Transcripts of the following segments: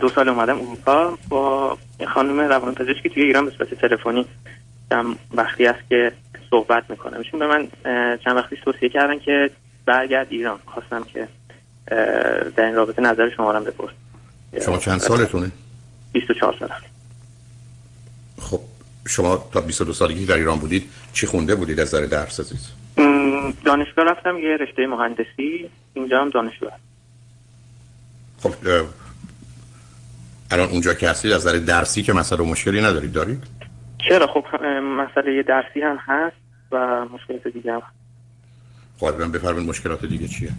دو سال اومدم اروپا با خانم روانپزشکی توی ایران به صورت تلفنی چند وقتی است که صحبت می‌کنم. ایشون به من چند وقتی توصیه کردن که برگرد ایران. خواستم که در این رابطه نظر شما رو بپرس شما چند سالتونه؟ 24 سال. خب شما تا 22 سالگی در ایران بودید. چی خونده بودید از نظر درس عزیز؟ دانشگاه رفتم یه رشته مهندسی. اینجا هم دانشگاه. خب الان اونجا که هستید از نظر درسی که مسئله مشکلی ندارید دارید چرا؟ خب مسئله درسی هم هست و مشکلات دیگه هم خب بفرمایید مشکلات دیگه چیه؟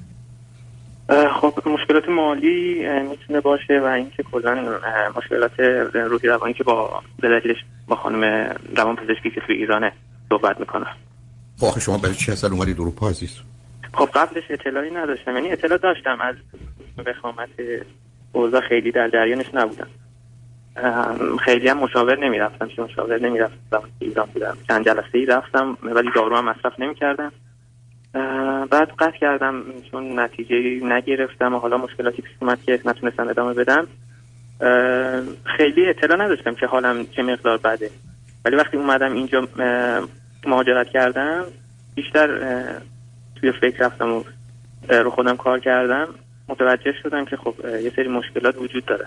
خب مشکلات مالی می‌تونه باشه و اینکه کلا مشکلات روحی روانی که با دلیلش با خانم روان پزشکی که توی ایرانه صحبت می‌کنه. خب آخه شما برای چی اصلا اومدید اروپا عزیز؟ خب قبلش اطلاعی نداشتم یعنی اطلاع داشتم از وخامت اوضاع خیلی در جریانش نبودم خیلی هم مشاور نمی‌رفتم چون مشاور نمی‌رفتم ایران بودم. چند جلسه ای رفتم ولی دارو هم مصرف نمی‌کردم بعد قطع کردم چون نتیجه نگرفتم و حالا مشکلاتی پیش اومد که نتونستم ادامه بدم. خیلی اطلاع نداشتم که حالم چه مقدار بده. ولی وقتی اومدم اینجا مهاجرت کردم بیشتر توی فکر رفتم و رو خودم کار کردم. متوجه شدم که خب یه سری مشکلات وجود داره.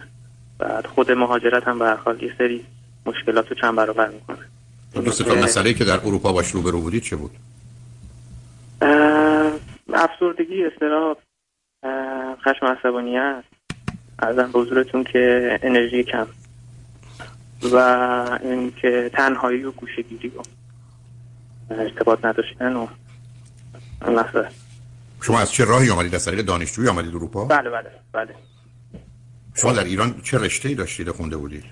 بعد خود مهاجرت هم به حال یه سری مشکلات رو چند برابر می‌کنه. دوست مسئله که در اروپا باش روبرو بودید چه بود؟ افسردگی استراب خشم عصبانیت ازم به حضورتون که انرژی کم. و اینکه تنهایی و گوشگیری و ارتباط نداشتن و مثلا شما از چه راهی آمدید؟ از طریق دانشجویی آمدید اروپا؟ بله بله بله. شما در ایران چه رشته ای داشتید خونده بودید؟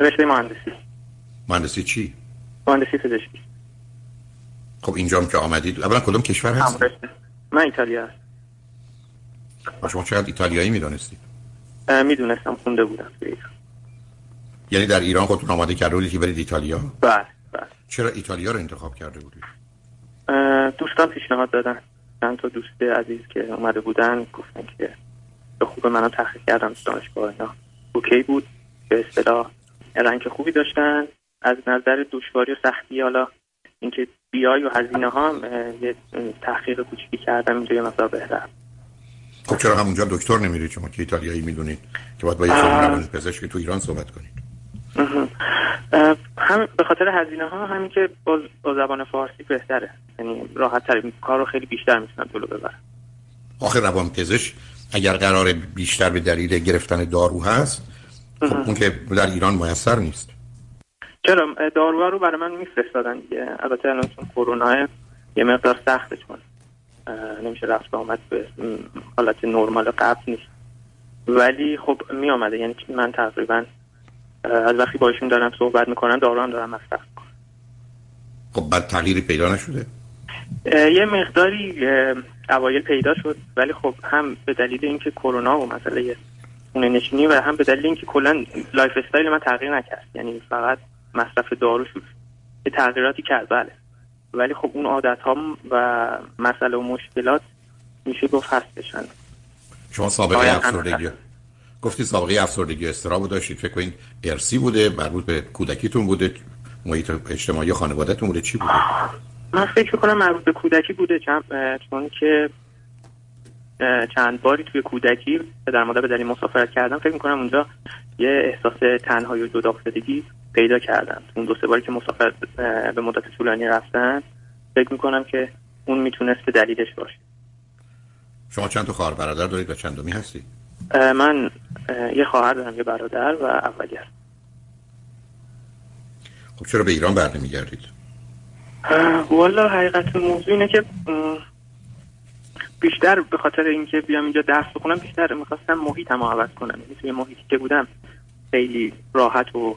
رشته مهندسی. مهندسی چی؟ مهندسی پزشکی. خب اینجا هم که آمدید. اولا کدوم کشور هست من ایتالیا هست شما چقدر ایتالیایی می‌دانستید؟ می‌دونستم خونده بودم یعنی در ایران خودتون آماده کرده بودید که برید ایتالیا؟ بله بله. چرا ایتالیا رو انتخاب کرده بودید؟ دوستان پیشنهاد دادن. چند تا دوست عزیز که اومده بودن گفتن که به خوب منو تحقیق کردم دانشگاه اینا. اوکی بود. به اصطلاح رنگ خوبی داشتن. از نظر دشواری و سختی حالا اینکه بیای و هزینه ها هم یه تحقیق کوچیکی کردم اینجا یه مقدار بهتر. خب چرا همونجا دکتر نمیرید شما که ایتالیایی می‌دونید که باید با یه روان پزشک تو ایران صحبت کنید. هم به خاطر هزینه ها همین که با, با زبان فارسی بهتره. یعنی راحت تر کار رو خیلی بیشتر می‌تونن جلو ببرن. آخه روان پزشک اگر قرار بیشتر به دلیل گرفتن دارو هست خب اون که در ایران میسر نیست. چرا؟ داروها رو برای من میفرستادن البته الان چون کرونا یه مقدار سخته چون نمیشه رفت آمد به حالت نرمال قبل نیست. ولی خب می آمده یعنی من تقریبا از وقتی باشون دارم صحبت می‌کنم دارو هم دارم مصرف خب بعد تغییری پیدا نشده؟ یه مقداری اوایل پیدا شد ولی خب هم به دلیل اینکه کرونا و مسئله خونه نشینی و هم به دلیل اینکه کلا lifestyle من تغییر نکرد. یعنی فقط مصرف دارو شد یه تغییراتی کرد بله. ولی خب اون عادت ها و مسئله و مشکلات میشه گفت هست بشن. شما سابقه افسردگی گفتی سابقه افسردگی استرابو داشتید فکر کنید ارسی بوده مربوط به کودکیتون بوده محیط اجتماعی خانوادهتون بوده چی بوده؟ من فکر کنم مربوط به کودکی بوده چون که چند باری توی کودکی در مادر به دلیل مسافرت کردم فکر می‌کنم اونجا یه احساس تنهایی و جدافتگی پیدا کردم اون دو سه باری که مسافر به مدت طولانی رفتن فکر می‌کنم که اون می‌تونست دلیلش باشه. شما چند تا خواهر برادر دارید و چند دومی هستی؟ من یه خواهر دارم یه برادر و اولی خب چرا به ایران برنمیگردید؟ والا حقیقت موضوع اینه که بیشتر به خاطر اینکه بیام اینجا درس بخونم بیشتر می‌خواستم محیطم عوض کنم. یعنی توی محیطی که بودم خیلی راحت و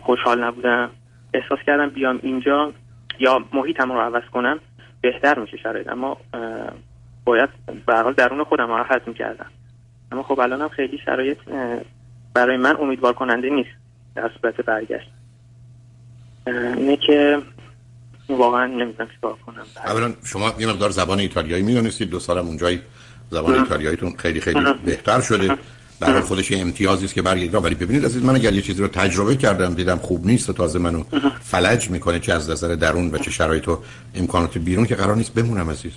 خوشحال نبودم. احساس کردم بیام اینجا یا محیطم رو عوض کنم بهتر میشه شرایط. اما باید به حال درون خودم رو حل می‌کردم. اما خب الانم خیلی شرایط برای من امیدوار کننده نیست در صورت برگشت. اینه که واقعا نمی‌دونم چیکار کنم. اولا شما یه مقدار زبان ایتالیایی می‌دونستید. دو سالم اونجای زبان ایتالیاییتون خیلی خیلی بهتر شده. برای خودش یه امتیازی است که برگردید ولی ببینید عزیز من اگر یه چیزی رو تجربه کردم دیدم خوب نیست. و تازه منو فلج می‌کنه چه از نظر درون و چه شرایط و امکانات بیرون که قرار نیست بمونم عزیز.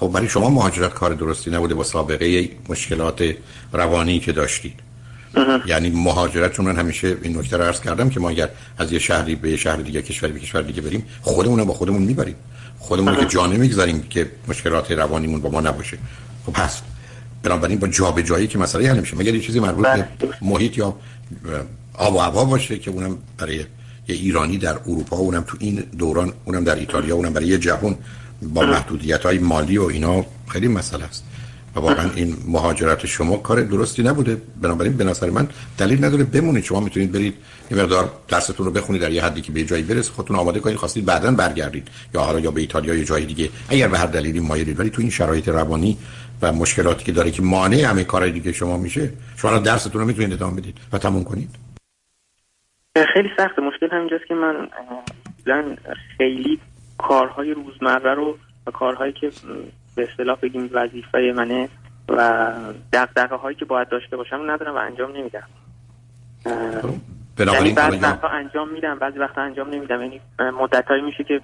خب برای شما مهاجرت کار درستی نبوده با سابقه مشکلات روانی که داشتید. یعنی مهاجرت چون من همیشه این نکته رو عرض کردم که ما اگر از یه شهری به شهر دیگه کشوری به کشور دیگه بریم خودمون با خودمون می‌بریم. خودمون که جا نمی‌گذاریم که مشکلات روانیمون با ما نباشه. خب پس بنابراین با جابجایی که مسئله حل نمیشه مگر یه چیزی مربوط به بله. محیط یا آب و هوا باشه که اونم برای یه ایرانی در اروپا اونم تو این دوران اونم در ایتالیا اونم برای یه جهان با محدودیت های مالی و اینا خیلی مسئله است. و واقعا این مهاجرت شما کار درستی نبوده. بنابراین به نظر من دلیل نداره بمونید شما می‌تونید برید یه مقدار درستون رو بخونید در یه حدی که به جایی برسه خودتون آماده کنید خواستید بعدا برگردید. یا حالا یا به ایتالیا یا جای دیگه. اگر به هر دلیلی مایلید. ولی تو این شرایط روانی و مشکلاتی که داره که مانع همه کارهای دیگه شما میشه شما درستون رو می‌تونید ادامه بدید و تموم کنید. خیلی سخته. مشکل همینجاست که من خیلی کارهای روزمره رو و کارهایی که به اصطلاح بگیم وظیفه منه و دقدقه هایی که باید داشته باشم ندارم و انجام نمیدم. یعنی بعضی وقتا انجام میدم بعضی وقتا انجام نمیدم. یعنی مدت هایی میشه که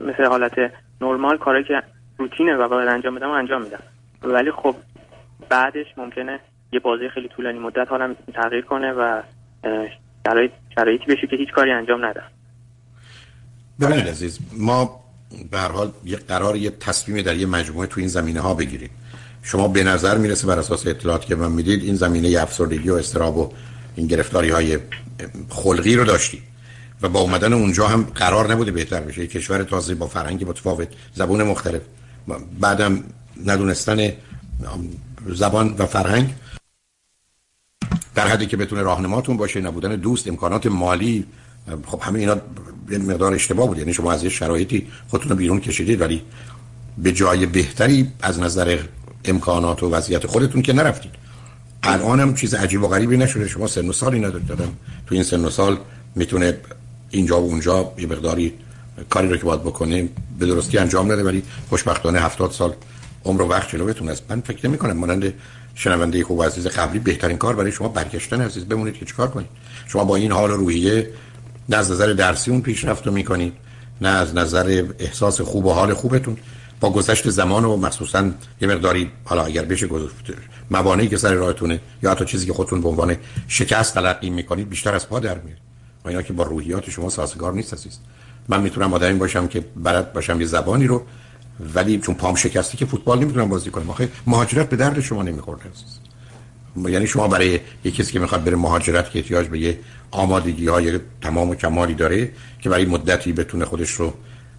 مثل حالت نرمال کارهایی که روتینه و باید انجام بدم و انجام میدم. ولی خب بعدش ممکنه یه بازی خیلی طولانی مدت حالم تغییر کنه و شرایطی بشه که هیچ کاری انجام ندم. ببینید عزیز ما به هر حال یه قرار یه تصمیم در یه مجموعه تو این زمینه ها بگیریم. شما به نظر می‌رسه بر اساس اطلاعاتی که من می‌دید این زمینه افسردگی و استراب و این گرفتاری های خلقی رو داشتی و با اومدن اونجا هم قرار نبوده بهتر بشه. کشور تازه با فرهنگ متفاوت زبون مختلف. بعدم ندونستن زبان و فرهنگ. در حدی که بتونه راهنماتون باشه نبودن دوست امکانات مالی. خب همه اینا مقدار اشتباه بود. یعنی شما از یه شرایطی خودتون رو بیرون کشیدید ولی به جای بهتری از نظر امکانات و وضعیت خودتون که نرفتید. الان هم چیز عجیب و غریبی نشده. شما سن و سالی ندارید دادم تو این سن و سال می‌تونه اینجا و اونجا یه مقداری کاری رو که باید بکنه به درستی انجام نده ولی خوشبختانه 70 سال عمر و وقت جلوتون است من فکر نمی کنم مانند شنونده خوب عزیز قبلی بهترین کار برای شما برگشتن عزیز. بمونید که چیکار کنید؟ شما با این حال و روحیه نه از نظر درسی اون پیشرفت رو می‌کنید نه از نظر احساس خوب و حال خوبتون. با گذشت زمان و مخصوصا یه مقداری حالا اگر بشه موانعی که سر راهتونه یا حتی چیزی که خودتون به عنوان شکست تلقی می‌کنید بیشتر از پا در میاد و اینا که با روحیات شما سازگار نیست عزیز. من می‌تونم آدمی باشم که بلد باشم یه زبانی رو ولی چون پام شکستی که فوتبال نمی‌تونم بازی کنم. آخه مهاجرت به درد شما نمیخورده یعنی شما برای یه کسی که می‌خواد بره مهاجرت که احتیاج به یه آمادگی های تمام و کمالی داره که برای مدتی بتونه خودش رو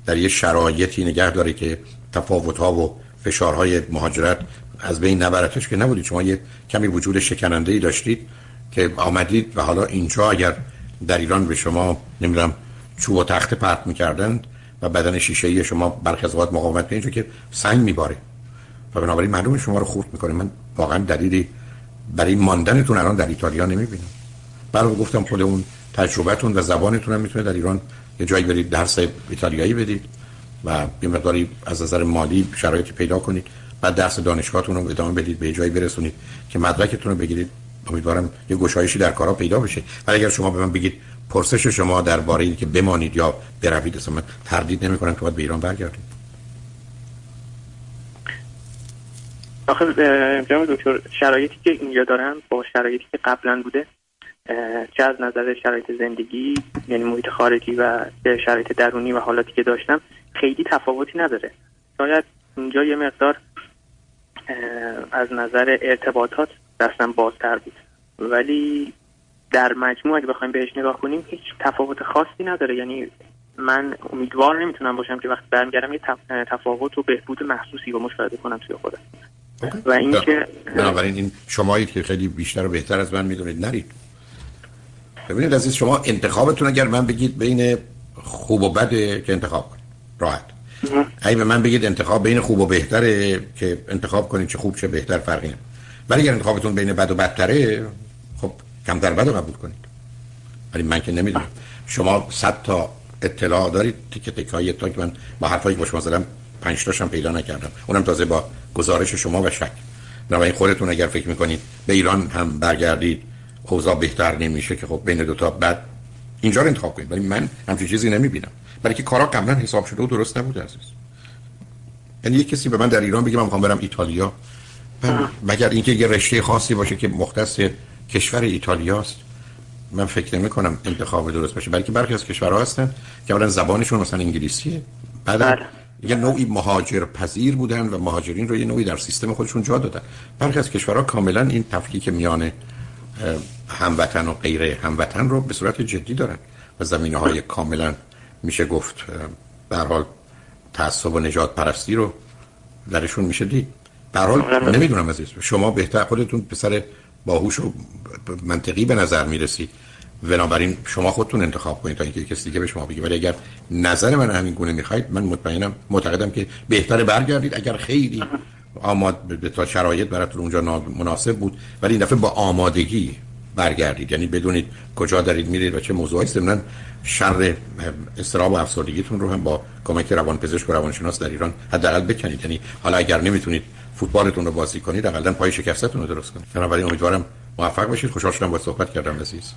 در یه شرایطی نگه داره که تفاوت ها و فشارهای مهاجرت از بین نبرتش که نبودید. شما یه کمی وجود شکننده ای داشتید که آمدید و حالا اینجا اگر در ایران به شما نمی‌دونم چوب و تخت پرت می‌کردن و بدن شیشه ای شما برخی از مقاومت اینجا که سنگ میباره. و بنابراین معلوم شما رو خورد می‌کنه. من واقعا دلیلی برای ماندنتون الان در ایتالیا نمی‌بینم. برای گفتم خود اون تجربتون و زبانتون هم می‌تونه در ایران یه جایی برید درس ایتالیایی بدید و یه مقداری از نظر مالی شرایطی پیدا کنید بعد درس دانشگاهتون رو ادامه بدید به جایی برسونید که مدرکتون رو بگیرید. امیدوارم یه گشایشی در کارا پیدا بشه. ولی اگر شما به من بگید پرسش شما درباره اینکه بمانید یا بروید اصلا من تردید نمی کنم که باید به ایران برگردید آخه جناب دکتر شرایطی که اینجا دارم با شرایطی که قبلا بوده چه از نظر شرایط زندگی یعنی محیط خارجی و شرایط درونی و حالاتی که داشتم خیلی تفاوتی نداره. شاید اینجا یه مقدار از نظر ارتباطات دستم بازتر بود. ولی در مجموع اگه بخوایم بهش نگاه کنیم هیچ تفاوت خاصی نداره. یعنی من امیدوار نمی‌تونم باشم که وقتی برمیگردم یه تفاوت و بهبود محسوسی رو مشاهده کنم توی خودم. و اینکه بنابراین این شمایی که خیلی بیشتر و بهتر از من می‌دونید نرید. ببینید عزیز شما انتخابتون اگر من بگید بین خوب و بده که انتخاب کنید. راحت. اگه به من بگید انتخاب بین خوب و بهتره که انتخاب کنید چه خوب چه بهتر فرقی نمی‌کنه. ولی اگر انتخابتون بین بد و بدتره خب کمتر بد رو قبول کنید. ولی من که نمی‌دونم. شما صد تا اطلاع دارید تیکه تک های تا که من با حرفایی که شما زدم پنج تاشم پیدا نکردم. اونم تازه با گزارش شما و شک. بنابراین خودتون اگر فکر می‌کنید به ایران هم برگردید اوضاع بهتر نمیشه که خب بین دو تا بعد اینجا رو انتخاب کنید. ولی من همچین چیزی نمی‌بینم. برای که کارا قبلا حساب شده و درست نبوده عزیز. یعنی یک کسی به من در ایران بگه من می‌خوام برم ایتالیا. مگر اینکه یه رشته خاصی باشه که مختص کشور ایتالیاست من فکر نمی کنم انتخاب درست باشه. بلکه برخی از کشورها هستن که اولا زبانشون مثلا انگلیسیه بعد بله. یه نوعی مهاجر پذیر بودن و مهاجرین رو یه نوعی در سیستم خودشون جا دادن. برخی از کشورها کاملا این تفکیک میان هموطن و غیر هموطن رو به صورت جدی دارن و زمینه های کاملا میشه گفت در حال تعصب و نجات پرستی رو درشون میشه دید. در حال. نمی‌دونم عزیز شما بهتر خودتون پسر باهوش و منطقی به نظر می‌رسید بنابراین شما خودتون انتخاب کنید تا اینکه کسی دیگه به شما بگه. ولی اگر نظر من همین گونه می‌خواید من مطمئنم معتقدم که بهتره برگردید. اگر خیلی آماد به تا شرایط براتون اونجا مناسب بود ولی این دفعه با آمادگی برگردید. یعنی بدونید کجا دارید میرید و چه موضوعی ضمن شر استراب و افسردگیتون رو هم با کمک روانپزشک و روانشناس در ایران حداقل بکنید. یعنی حالا اگر نمی‌تونید فوتبالتون رو بازی کنید حداقل پای شکستتون رو درست کنید. بنابراین امیدوارم موفق باشید. خوشحال شدم با صحبت کردم عزیز.